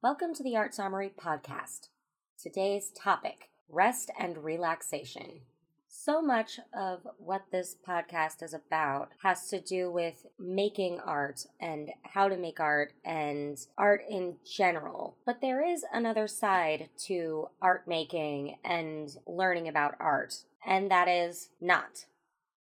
Welcome to the Arts Armory podcast. Today's topic rest and relaxation. So much of what this podcast is about has to do with making art and how to make art and art in general. But there is another side to art making and learning about art, and that is not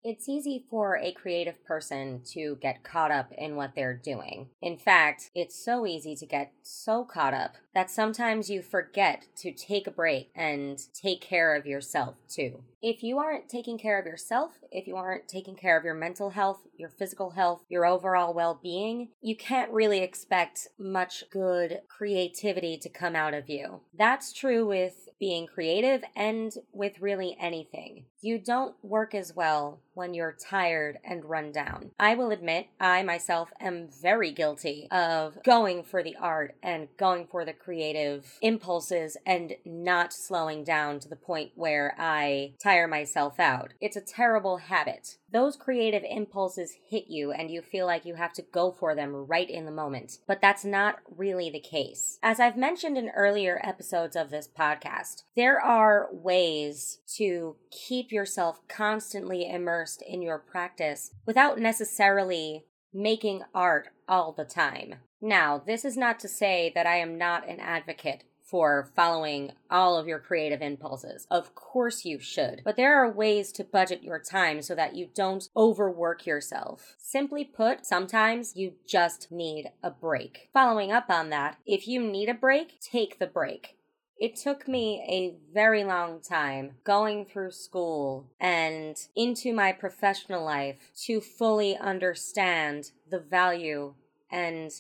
it's easy for a creative person to get caught up in what they're doing. In fact, it's so easy to get so caught up that sometimes you forget to take a break and take care of yourself too. If you aren't taking care of yourself, if you aren't taking care of your mental health, your physical health, your overall well being, you can't really expect much good creativity to come out of you. That's true with being creative and with really anything. You don't work as well when you're tired and run down. I will admit, I myself am very guilty of going for the art and going for the creative impulses and not slowing down to the point where I tire myself out. It's a terrible habit. Those creative impulses hit you and you feel like you have to go for them right in the moment. But that's not really the case. As I've mentioned in earlier episodes of this podcast, there are ways to keep yourself constantly immersed in your practice without necessarily making art all the time. Now, this is not to say that I am not an advocate for following all of your creative impulses. Of course you should. But there are ways to budget your time so that you don't overwork yourself. Simply put, sometimes you just need a break. Following up on that, if you need a break, take the break. It took me a very long time going through school and into my professional life to fully understand the value and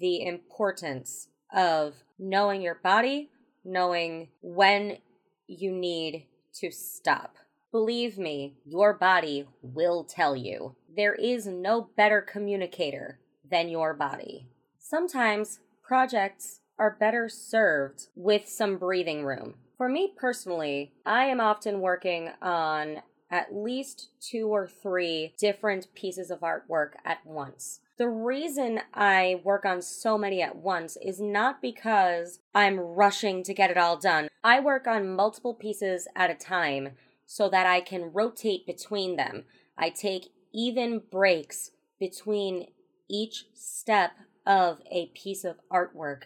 the importance of knowing your body, knowing when you need to stop. Believe me, your body will tell you. There is no better communicator than your body. Sometimes projects are better served with some breathing room. For me personally, I am often working on at least two or three different pieces of artwork at once. The reason I work on so many at once is not because I'm rushing to get it all done. I work on multiple pieces at a time so that I can rotate between them. I take even breaks between each step of a piece of artwork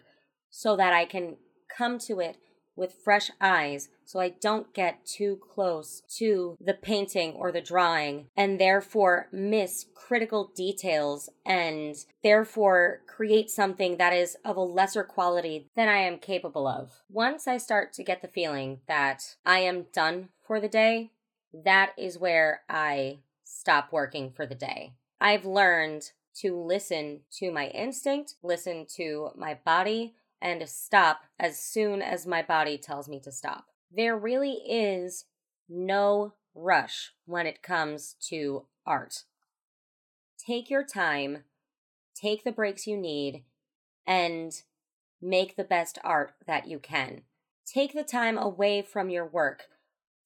so that I can come to it with fresh eyes so I don't get too close to the painting or the drawing and therefore miss critical details and therefore create something that is of a lesser quality than I am capable of. Once I start to get the feeling that I am done for the day, that is where I stop working for the day. I've learned to listen to my instinct, listen to my body, and stop as soon as my body tells me to stop. There really is no rush when it comes to art. Take your time, take the breaks you need, and make the best art that you can. Take the time away from your work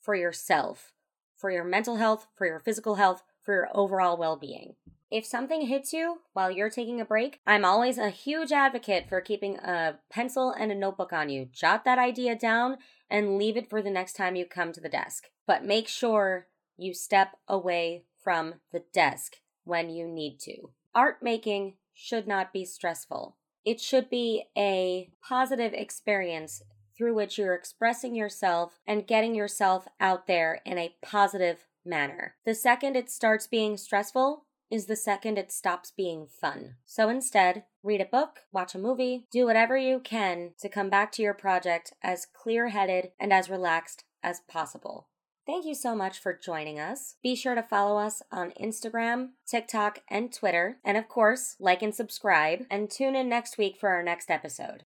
for yourself, for your mental health, for your physical health, for your overall well being. If something hits you while you're taking a break, I'm always a huge advocate for keeping a pencil and a notebook on you. Jot that idea down and leave it for the next time you come to the desk. But make sure you step away from the desk when you need to. Art making should not be stressful. It should be a positive experience through which you're expressing yourself and getting yourself out there in a positive manner. The second it starts being stressful, is the second it stops being fun. So instead, read a book, watch a movie, do whatever you can to come back to your project as clear headed and as relaxed as possible. Thank you so much for joining us. Be sure to follow us on Instagram, TikTok, and Twitter. And of course, like and subscribe. And tune in next week for our next episode.